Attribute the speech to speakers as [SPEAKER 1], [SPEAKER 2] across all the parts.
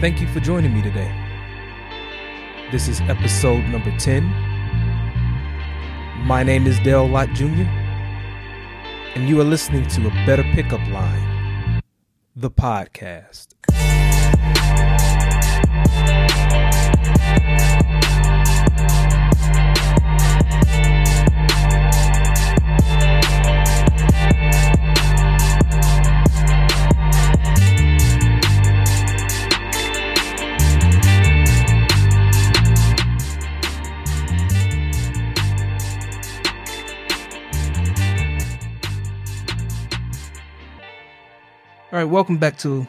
[SPEAKER 1] Thank you for joining me today. This is episode number 10. My name is Dale Lott Jr., and you are listening to a Better Pickup Line, the podcast. Right, welcome back to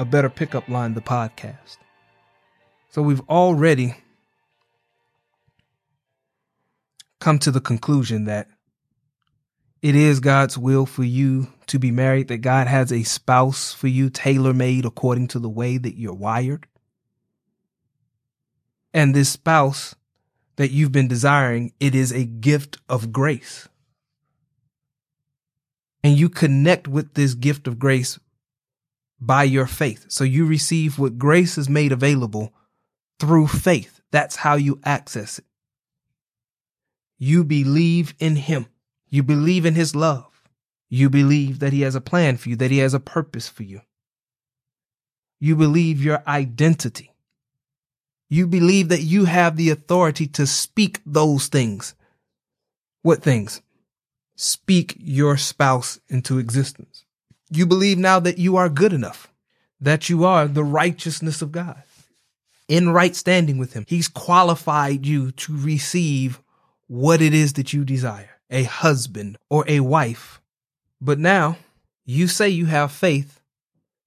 [SPEAKER 1] a Better Pickup Line, the podcast. So we've already come to the conclusion that it is God's will for you to be married, that God has a spouse for you tailor made according to the way that you're wired. And this spouse that you've been desiring, it is a gift of grace and you connect with this gift of grace by your faith. So you receive what grace is made available through faith. That's how you access it. You believe in him. You believe in his love. You believe that he has a plan for you, that he has a purpose for you. You believe your identity. You believe that you have the authority to speak those things. What things? Speak your spouse into existence. You believe now that you are good enough, that you are the righteousness of God in right standing with Him. He's qualified you to receive what it is that you desire a husband or a wife. But now you say you have faith,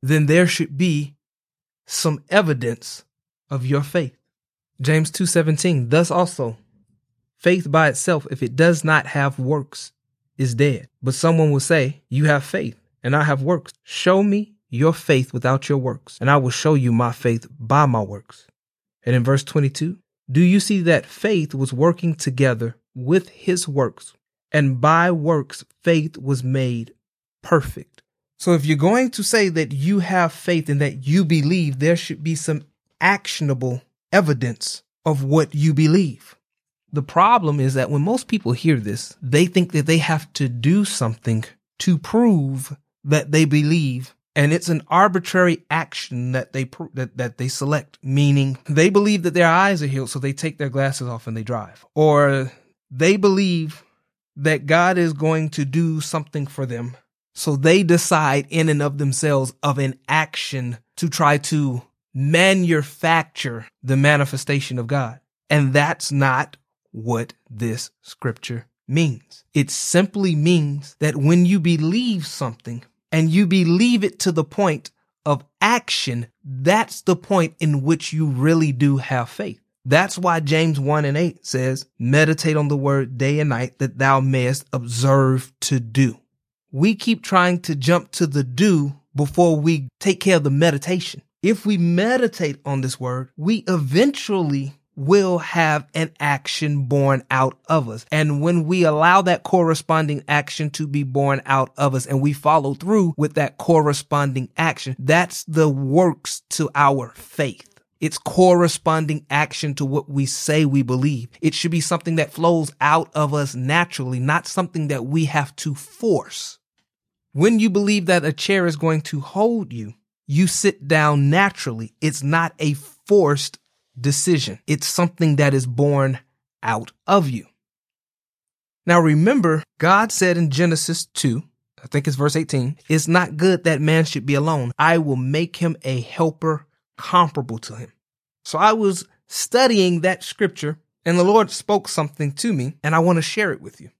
[SPEAKER 1] then there should be some evidence of your faith. James 2:17 Thus also faith by itself if it does not have works is dead. But someone will say, You have faith, and I have works. Show me your faith without your works, and I will show you my faith by my works. And in verse 22, do you see that faith was working together with his works, and by works faith was made perfect? So if you're going to say that you have faith and that you believe, there should be some actionable evidence of what you believe. The problem is that when most people hear this, they think that they have to do something to prove that they believe and it's an arbitrary action that they that, that they select meaning they believe that their eyes are healed so they take their glasses off and they drive. Or they believe that God is going to do something for them so they decide in and of themselves of an action to try to manufacture the manifestation of God. And that's not what this scripture means. It simply means that when you believe something and you believe it to the point of action, that's the point in which you really do have faith. That's why James 1 and 8 says, meditate on the word day and night that thou mayest observe to do. We keep trying to jump to the do before we take care of the meditation. If we meditate on this word, we eventually will have an action born out of us. And when we allow that corresponding action to be born out of us and we follow through with that corresponding action, that's the works to our faith. It's corresponding action to what we say we believe. It should be something that flows out of us naturally, not something that we have to force. When you believe that a chair is going to hold you, you sit down naturally. It's not a forced decision. It's something that is born out of you. Now remember, God said in Genesis 2, I think it's verse 18, it's not good that man should be alone. I will make him a helper comparable to him. So I was studying that scripture and the Lord spoke something to me and I want to share it with you.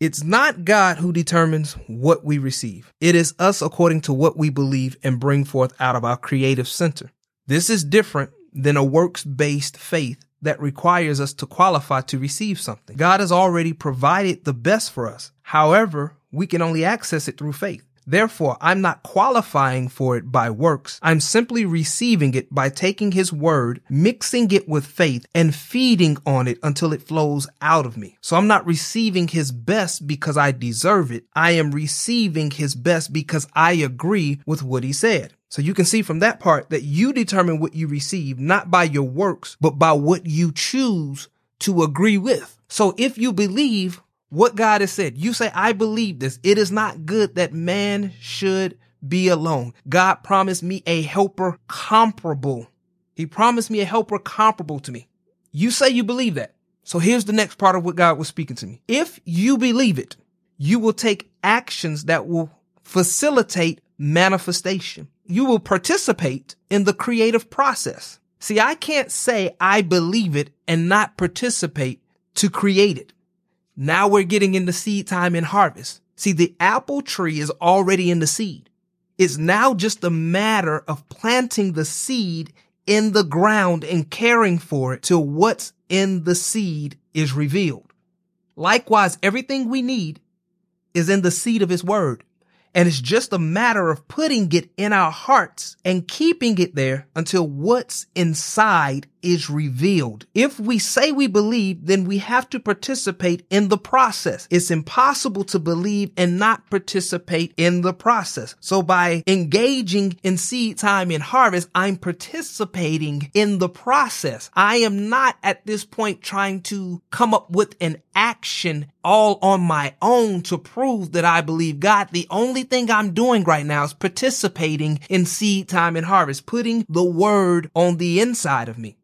[SPEAKER 1] It's not God who determines what we receive. It is us according to what we believe and bring forth out of our creative center. This is different than a works based faith that requires us to qualify to receive something. God has already provided the best for us. However, we can only access it through faith. Therefore, I'm not qualifying for it by works. I'm simply receiving it by taking his word, mixing it with faith, and feeding on it until it flows out of me. So I'm not receiving his best because I deserve it. I am receiving his best because I agree with what he said. So you can see from that part that you determine what you receive, not by your works, but by what you choose to agree with. So if you believe what God has said, you say, I believe this. It is not good that man should be alone. God promised me a helper comparable. He promised me a helper comparable to me. You say you believe that. So here's the next part of what God was speaking to me. If you believe it, you will take actions that will facilitate manifestation. You will participate in the creative process. See, I can't say I believe it and not participate to create it. Now we're getting into seed time and harvest. See, the apple tree is already in the seed. It's now just a matter of planting the seed in the ground and caring for it till what's in the seed is revealed. Likewise, everything we need is in the seed of his word. And it's just a matter of putting it in our hearts and keeping it there until what's inside is revealed. If we say we believe, then we have to participate in the process. It's impossible to believe and not participate in the process. So by engaging in seed time and harvest, I'm participating in the process. I am not at this point trying to come up with an action all on my own to prove that I believe God. The only thing I'm doing right now is participating in seed time and harvest, putting the word on the inside of me.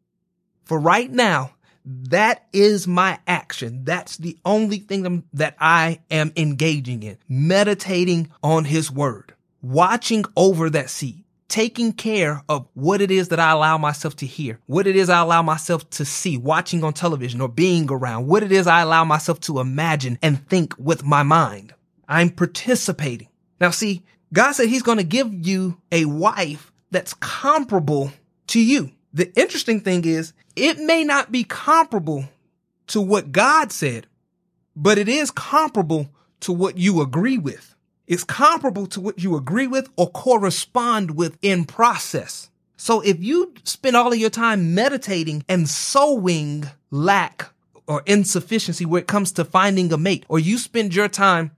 [SPEAKER 1] For right now, that is my action. That's the only thing that I am engaging in. Meditating on his word, watching over that seed, taking care of what it is that I allow myself to hear, what it is I allow myself to see, watching on television or being around, what it is I allow myself to imagine and think with my mind. I'm participating. Now see, God said he's going to give you a wife that's comparable to you. The interesting thing is it may not be comparable to what God said, but it is comparable to what you agree with. It's comparable to what you agree with or correspond with in process. So if you spend all of your time meditating and sowing lack or insufficiency where it comes to finding a mate, or you spend your time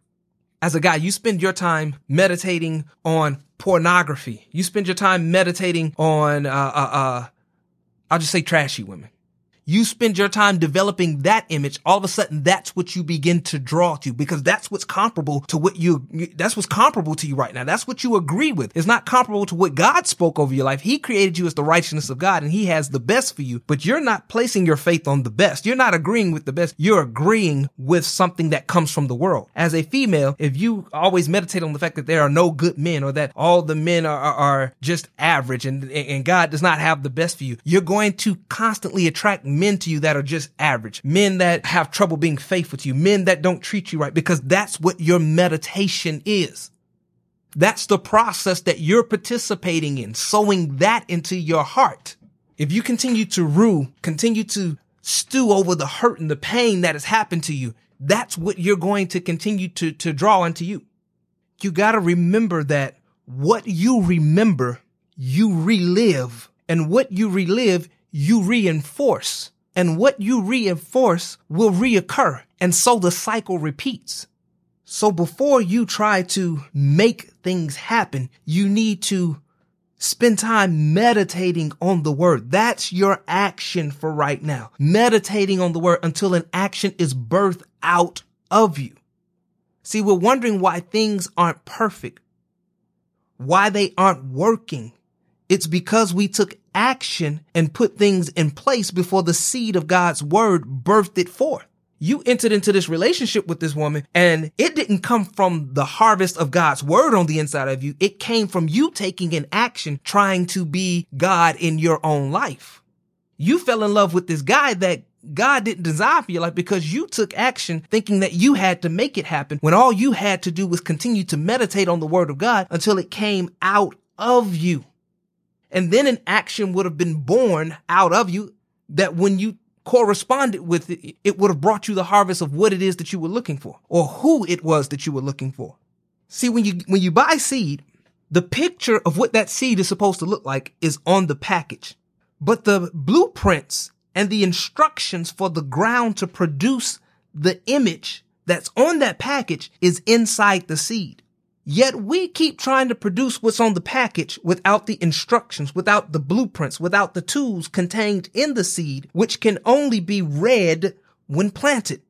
[SPEAKER 1] as a guy, you spend your time meditating on pornography. You spend your time meditating on, uh, uh, uh, I'll just say trashy women you spend your time developing that image, all of a sudden that's what you begin to draw to because that's what's comparable to what you, that's what's comparable to you right now. That's what you agree with. It's not comparable to what God spoke over your life. He created you as the righteousness of God and he has the best for you, but you're not placing your faith on the best. You're not agreeing with the best. You're agreeing with something that comes from the world. As a female, if you always meditate on the fact that there are no good men or that all the men are, are, are just average and, and God does not have the best for you, you're going to constantly attract to you that are just average, men that have trouble being faithful to you, men that don't treat you right, because that's what your meditation is. That's the process that you're participating in, sowing that into your heart. If you continue to rue, continue to stew over the hurt and the pain that has happened to you, that's what you're going to continue to, to draw into you. You got to remember that what you remember, you relive and what you relive, you reinforce and what you reinforce will reoccur. And so the cycle repeats. So before you try to make things happen, you need to spend time meditating on the word. That's your action for right now. Meditating on the word until an action is birthed out of you. See, we're wondering why things aren't perfect, why they aren't working, it's because we took action and put things in place before the seed of God's word birthed it forth. You entered into this relationship with this woman and it didn't come from the harvest of God's word on the inside of you. It came from you taking an action trying to be God in your own life. You fell in love with this guy that God didn't design for your life because you took action thinking that you had to make it happen when all you had to do was continue to meditate on the word of God until it came out of you. And then an action would have been born out of you that when you corresponded with it, it would have brought you the harvest of what it is that you were looking for or who it was that you were looking for. See, when you, when you buy seed, the picture of what that seed is supposed to look like is on the package, but the blueprints and the instructions for the ground to produce the image that's on that package is inside the seed. Yet we keep trying to produce what's on the package without the instructions, without the blueprints, without the tools contained in the seed, which can only be read when planted.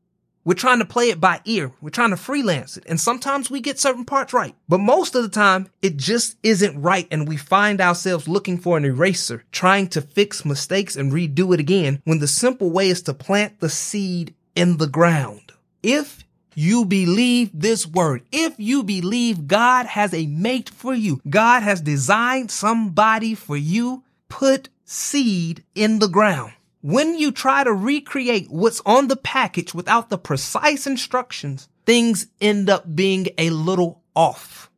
[SPEAKER 1] We're trying to play it by ear. We're trying to freelance it. And sometimes we get certain parts right. But most of the time, it just isn't right. And we find ourselves looking for an eraser, trying to fix mistakes and redo it again when the simple way is to plant the seed in the ground. If you believe this word, if you believe God has a mate for you, God has designed somebody for you, put seed in the ground. When you try to recreate what's on the package without the precise instructions, things end up being a little off.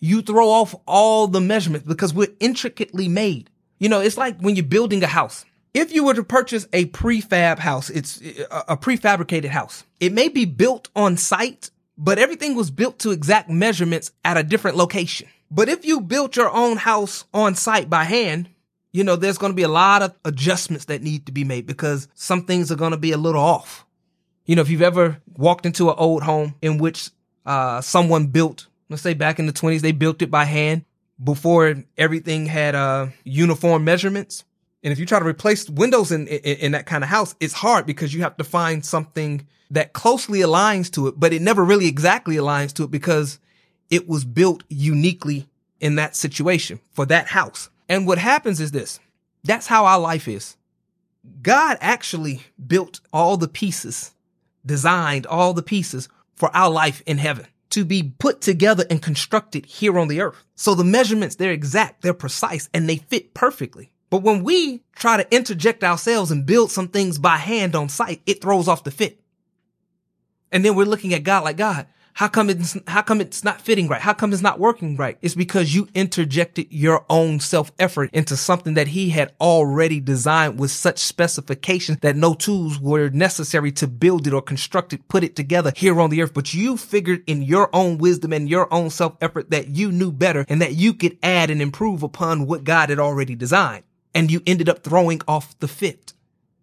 [SPEAKER 1] You throw off all the measurements because we're intricately made. You know, it's like when you're building a house. If you were to purchase a prefab house, it's a prefabricated house. It may be built on site, but everything was built to exact measurements at a different location. But if you built your own house on site by hand, you know, there's going to be a lot of adjustments that need to be made because some things are going to be a little off. You know, if you've ever walked into an old home in which uh, someone built, let's say back in the 20s, they built it by hand before everything had uh, uniform measurements. And if you try to replace windows in, in, in that kind of house, it's hard because you have to find something that closely aligns to it, but it never really exactly aligns to it because it was built uniquely in that situation for that house. And what happens is this. That's how our life is. God actually built all the pieces, designed all the pieces for our life in heaven to be put together and constructed here on the earth. So the measurements, they're exact, they're precise, and they fit perfectly. But when we try to interject ourselves and build some things by hand on site, it throws off the fit. And then we're looking at God like, God, how come it's, how come it's not fitting right? How come it's not working right? It's because you interjected your own self effort into something that he had already designed with such specifications that no tools were necessary to build it or construct it, put it together here on the earth. But you figured in your own wisdom and your own self effort that you knew better and that you could add and improve upon what God had already designed. And you ended up throwing off the fit.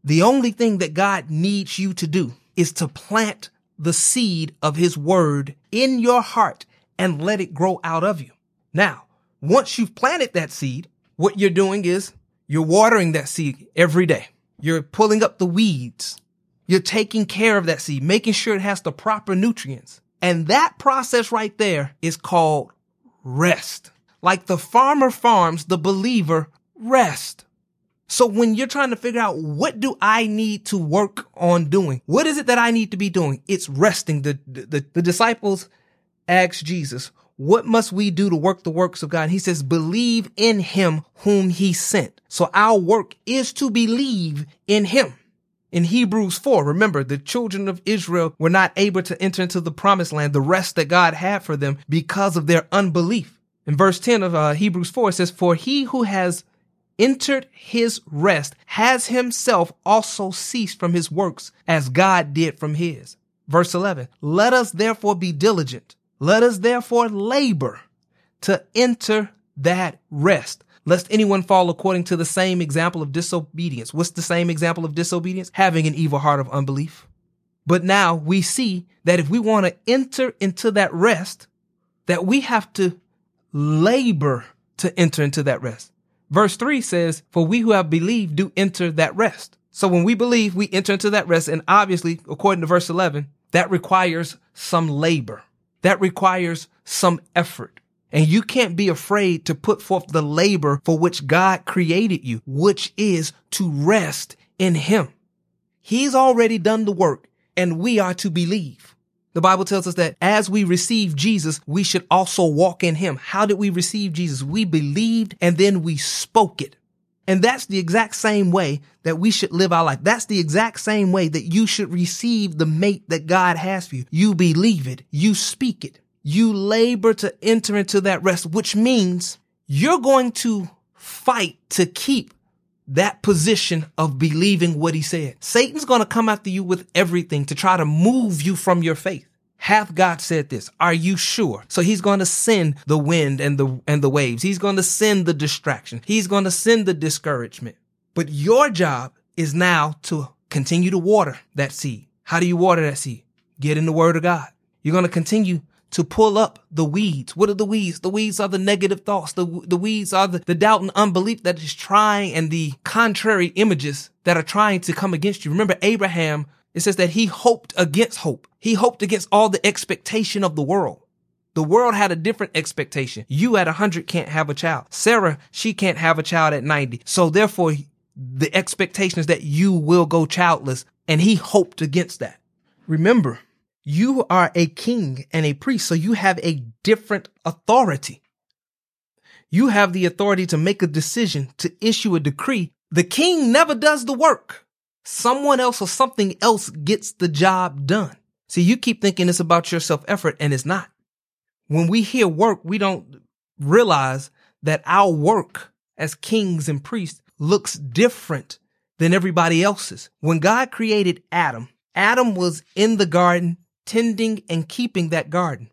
[SPEAKER 1] The only thing that God needs you to do is to plant the seed of his word in your heart and let it grow out of you. Now, once you've planted that seed, what you're doing is you're watering that seed every day. You're pulling up the weeds. You're taking care of that seed, making sure it has the proper nutrients. And that process right there is called rest. Like the farmer farms, the believer rest. So when you're trying to figure out what do I need to work on doing? What is it that I need to be doing? It's resting. The, the, the disciples asked Jesus, what must we do to work the works of God? And he says, believe in him whom he sent. So our work is to believe in him. In Hebrews 4, remember the children of Israel were not able to enter into the promised land, the rest that God had for them because of their unbelief. In verse 10 of uh, Hebrews 4, it says, for he who has entered his rest has himself also ceased from his works as God did from his. Verse 11, let us therefore be diligent. Let us therefore labor to enter that rest, lest anyone fall according to the same example of disobedience. What's the same example of disobedience? Having an evil heart of unbelief. But now we see that if we want to enter into that rest, that we have to labor to enter into that rest. Verse 3 says, For we who have believed do enter that rest. So when we believe, we enter into that rest. And obviously, according to verse 11, that requires some labor. That requires some effort. And you can't be afraid to put forth the labor for which God created you, which is to rest in Him. He's already done the work and we are to believe. The Bible tells us that as we receive Jesus, we should also walk in him. How did we receive Jesus? We believed and then we spoke it. And that's the exact same way that we should live our life. That's the exact same way that you should receive the mate that God has for you. You believe it. You speak it. You labor to enter into that rest, which means you're going to fight to keep that position of believing what he said. Satan's going to come after you with everything to try to move you from your faith. Hath God said this? Are you sure? So he's going to send the wind and the, and the waves. He's going to send the distraction. He's going to send the discouragement. But your job is now to continue to water that seed. How do you water that seed? Get in the word of God. You're going to continue to pull up the weeds. What are the weeds? The weeds are the negative thoughts. The, the weeds are the, the doubt and unbelief that is trying and the contrary images that are trying to come against you. Remember Abraham, it says that he hoped against hope. He hoped against all the expectation of the world. The world had a different expectation. You at 100 can't have a child. Sarah, she can't have a child at 90. So therefore, the expectation is that you will go childless. And he hoped against that. Remember, you are a king and a priest, so you have a different authority. You have the authority to make a decision, to issue a decree. The king never does the work. Someone else or something else gets the job done. See, you keep thinking it's about your self effort and it's not. When we hear work, we don't realize that our work as kings and priests looks different than everybody else's. When God created Adam, Adam was in the garden tending and keeping that garden.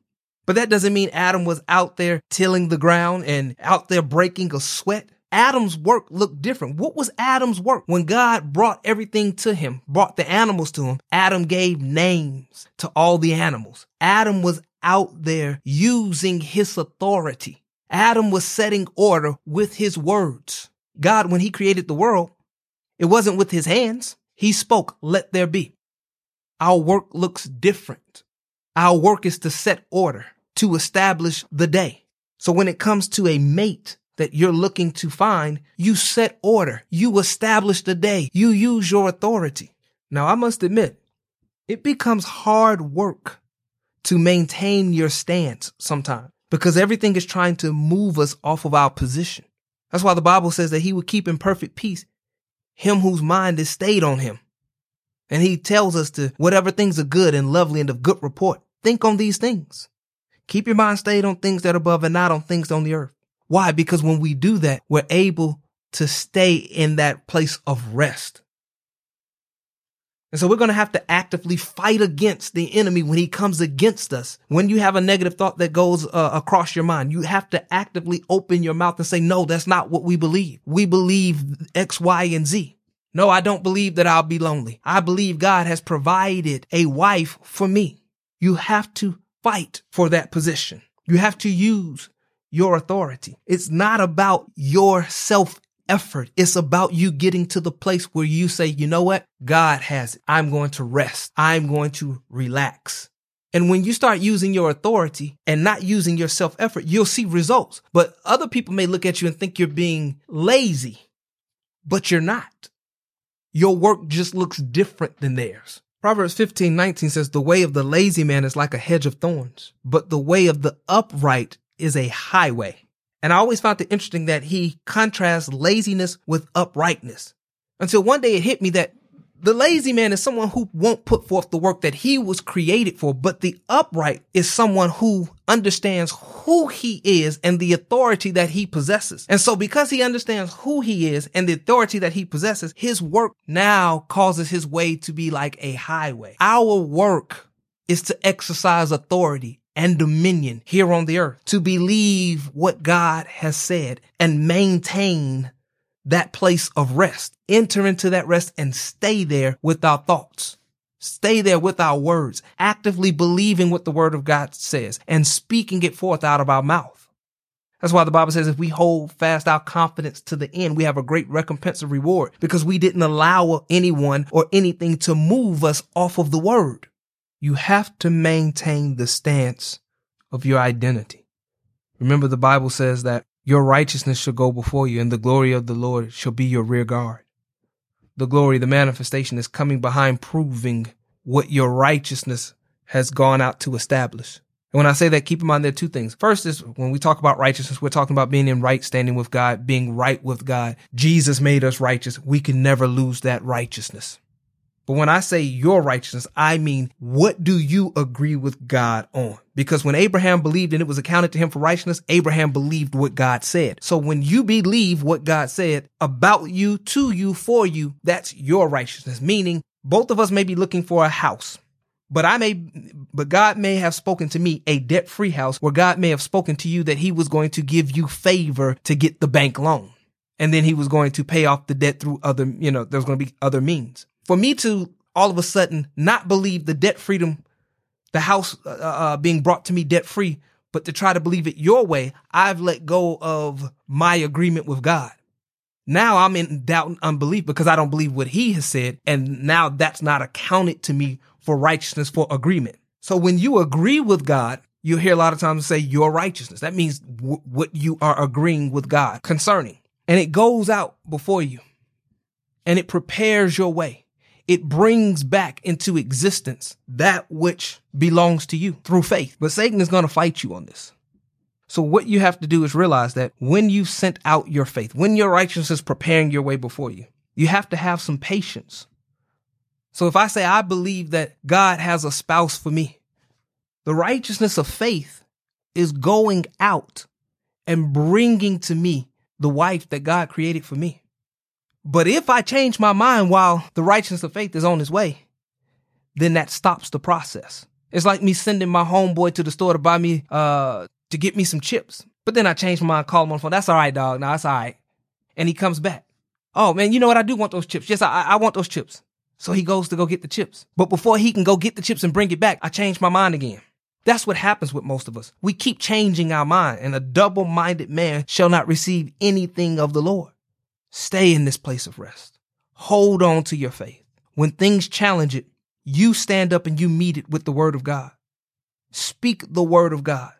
[SPEAKER 1] But that doesn't mean Adam was out there tilling the ground and out there breaking a sweat. Adam's work looked different. What was Adam's work? When God brought everything to him, brought the animals to him, Adam gave names to all the animals. Adam was out there using his authority. Adam was setting order with his words. God, when he created the world, it wasn't with his hands. He spoke, let there be. Our work looks different. Our work is to set order, to establish the day. So when it comes to a mate that you're looking to find, you set order, you establish the day, you use your authority. Now, I must admit, it becomes hard work to maintain your stance sometimes because everything is trying to move us off of our position. That's why the Bible says that he would keep in perfect peace him whose mind is stayed on him. And he tells us to whatever things are good and lovely and of good report, think on these things. Keep your mind stayed on things that are above and not on things on the earth. Why? Because when we do that, we're able to stay in that place of rest. And so we're going to have to actively fight against the enemy when he comes against us. When you have a negative thought that goes uh, across your mind, you have to actively open your mouth and say, no, that's not what we believe. We believe X, Y, and Z. No, I don't believe that I'll be lonely. I believe God has provided a wife for me. You have to fight for that position. You have to use your authority. It's not about your self effort. It's about you getting to the place where you say, you know what? God has it. I'm going to rest. I'm going to relax. And when you start using your authority and not using your self effort, you'll see results. But other people may look at you and think you're being lazy, but you're not. Your work just looks different than theirs. Proverbs 15, 19 says, the way of the lazy man is like a hedge of thorns, but the way of the upright is a highway. And I always found it interesting that he contrasts laziness with uprightness until one day it hit me that the lazy man is someone who won't put forth the work that he was created for, but the upright is someone who understands who he is and the authority that he possesses. And so because he understands who he is and the authority that he possesses, his work now causes his way to be like a highway. Our work is to exercise authority and dominion here on the earth, to believe what God has said and maintain that place of rest. Enter into that rest and stay there with our thoughts. Stay there with our words, actively believing what the word of God says and speaking it forth out of our mouth. That's why the Bible says if we hold fast our confidence to the end, we have a great recompense of reward because we didn't allow anyone or anything to move us off of the word. You have to maintain the stance of your identity. Remember the Bible says that your righteousness shall go before you, and the glory of the Lord shall be your rear guard. The glory, the manifestation is coming behind proving what your righteousness has gone out to establish. And when I say that, keep in mind there are two things. First is when we talk about righteousness, we're talking about being in right standing with God, being right with God. Jesus made us righteous. We can never lose that righteousness. But when I say your righteousness, I mean, what do you agree with God on? Because when Abraham believed and it was accounted to him for righteousness, Abraham believed what God said. So when you believe what God said about you, to you, for you, that's your righteousness. Meaning both of us may be looking for a house. But I may, but God may have spoken to me a debt free house where God may have spoken to you that he was going to give you favor to get the bank loan. And then he was going to pay off the debt through other, you know, there's going to be other means for me to all of a sudden not believe the debt freedom the house uh, uh, being brought to me debt free, but to try to believe it your way, I've let go of my agreement with God. Now I'm in doubt and unbelief because I don't believe what he has said. And now that's not accounted to me for righteousness for agreement. So when you agree with God, you hear a lot of times say your righteousness. That means w- what you are agreeing with God concerning. And it goes out before you and it prepares your way. It brings back into existence that which belongs to you through faith. But Satan is going to fight you on this. So what you have to do is realize that when you sent out your faith, when your righteousness is preparing your way before you, you have to have some patience. So if I say, I believe that God has a spouse for me, the righteousness of faith is going out and bringing to me the wife that God created for me. But if I change my mind while the righteousness of faith is on its way, then that stops the process. It's like me sending my homeboy to the store to buy me, uh, to get me some chips. But then I change my mind, call him on the phone. That's all right, dog. Now that's all right. And he comes back. Oh man, you know what? I do want those chips. Yes, I, I want those chips. So he goes to go get the chips. But before he can go get the chips and bring it back, I change my mind again. That's what happens with most of us. We keep changing our mind and a double minded man shall not receive anything of the Lord. Stay in this place of rest. Hold on to your faith. When things challenge it, you stand up and you meet it with the word of God. Speak the word of God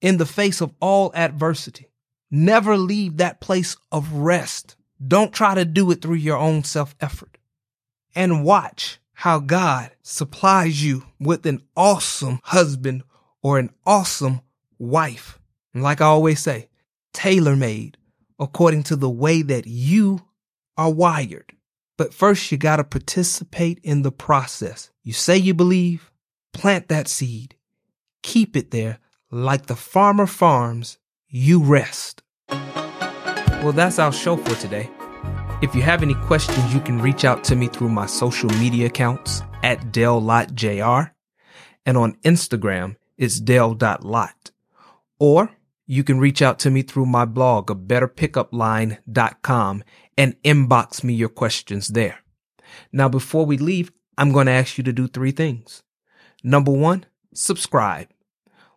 [SPEAKER 1] in the face of all adversity. Never leave that place of rest. Don't try to do it through your own self effort. And watch how God supplies you with an awesome husband or an awesome wife. And like I always say, tailor made according to the way that you are wired. But first, you got to participate in the process. You say you believe, plant that seed, keep it there. Like the farmer farms, you rest. Well, that's our show for today. If you have any questions, you can reach out to me through my social media accounts at DaleLottJR. And on Instagram, it's Dale.Lott. Or you can reach out to me through my blog, a betterpickupline.com and inbox me your questions there. Now, before we leave, I'm going to ask you to do three things. Number one, subscribe.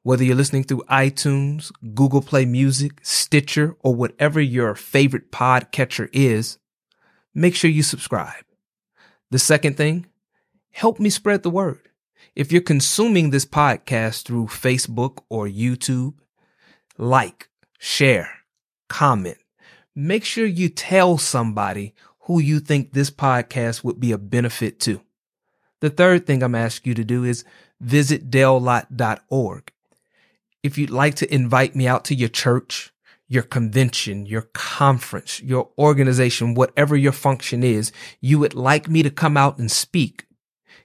[SPEAKER 1] Whether you're listening through iTunes, Google Play Music, Stitcher, or whatever your favorite podcatcher is, make sure you subscribe. The second thing, help me spread the word. If you're consuming this podcast through Facebook or YouTube, like, share, comment. Make sure you tell somebody who you think this podcast would be a benefit to. The third thing I'm asking you to do is visit DaleLott.org. If you'd like to invite me out to your church, your convention, your conference, your organization, whatever your function is, you would like me to come out and speak,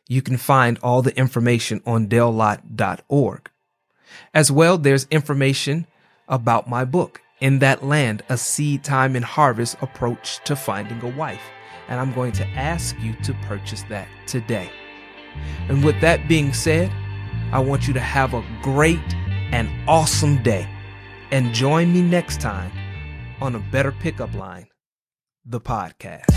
[SPEAKER 1] you can find all the information on DaleLott.org. As well, there's information about my book. In that land, a seed time and harvest approach to finding a wife. And I'm going to ask you to purchase that today. And with that being said, I want you to have a great and awesome day. And join me next time on a better pickup line, the podcast.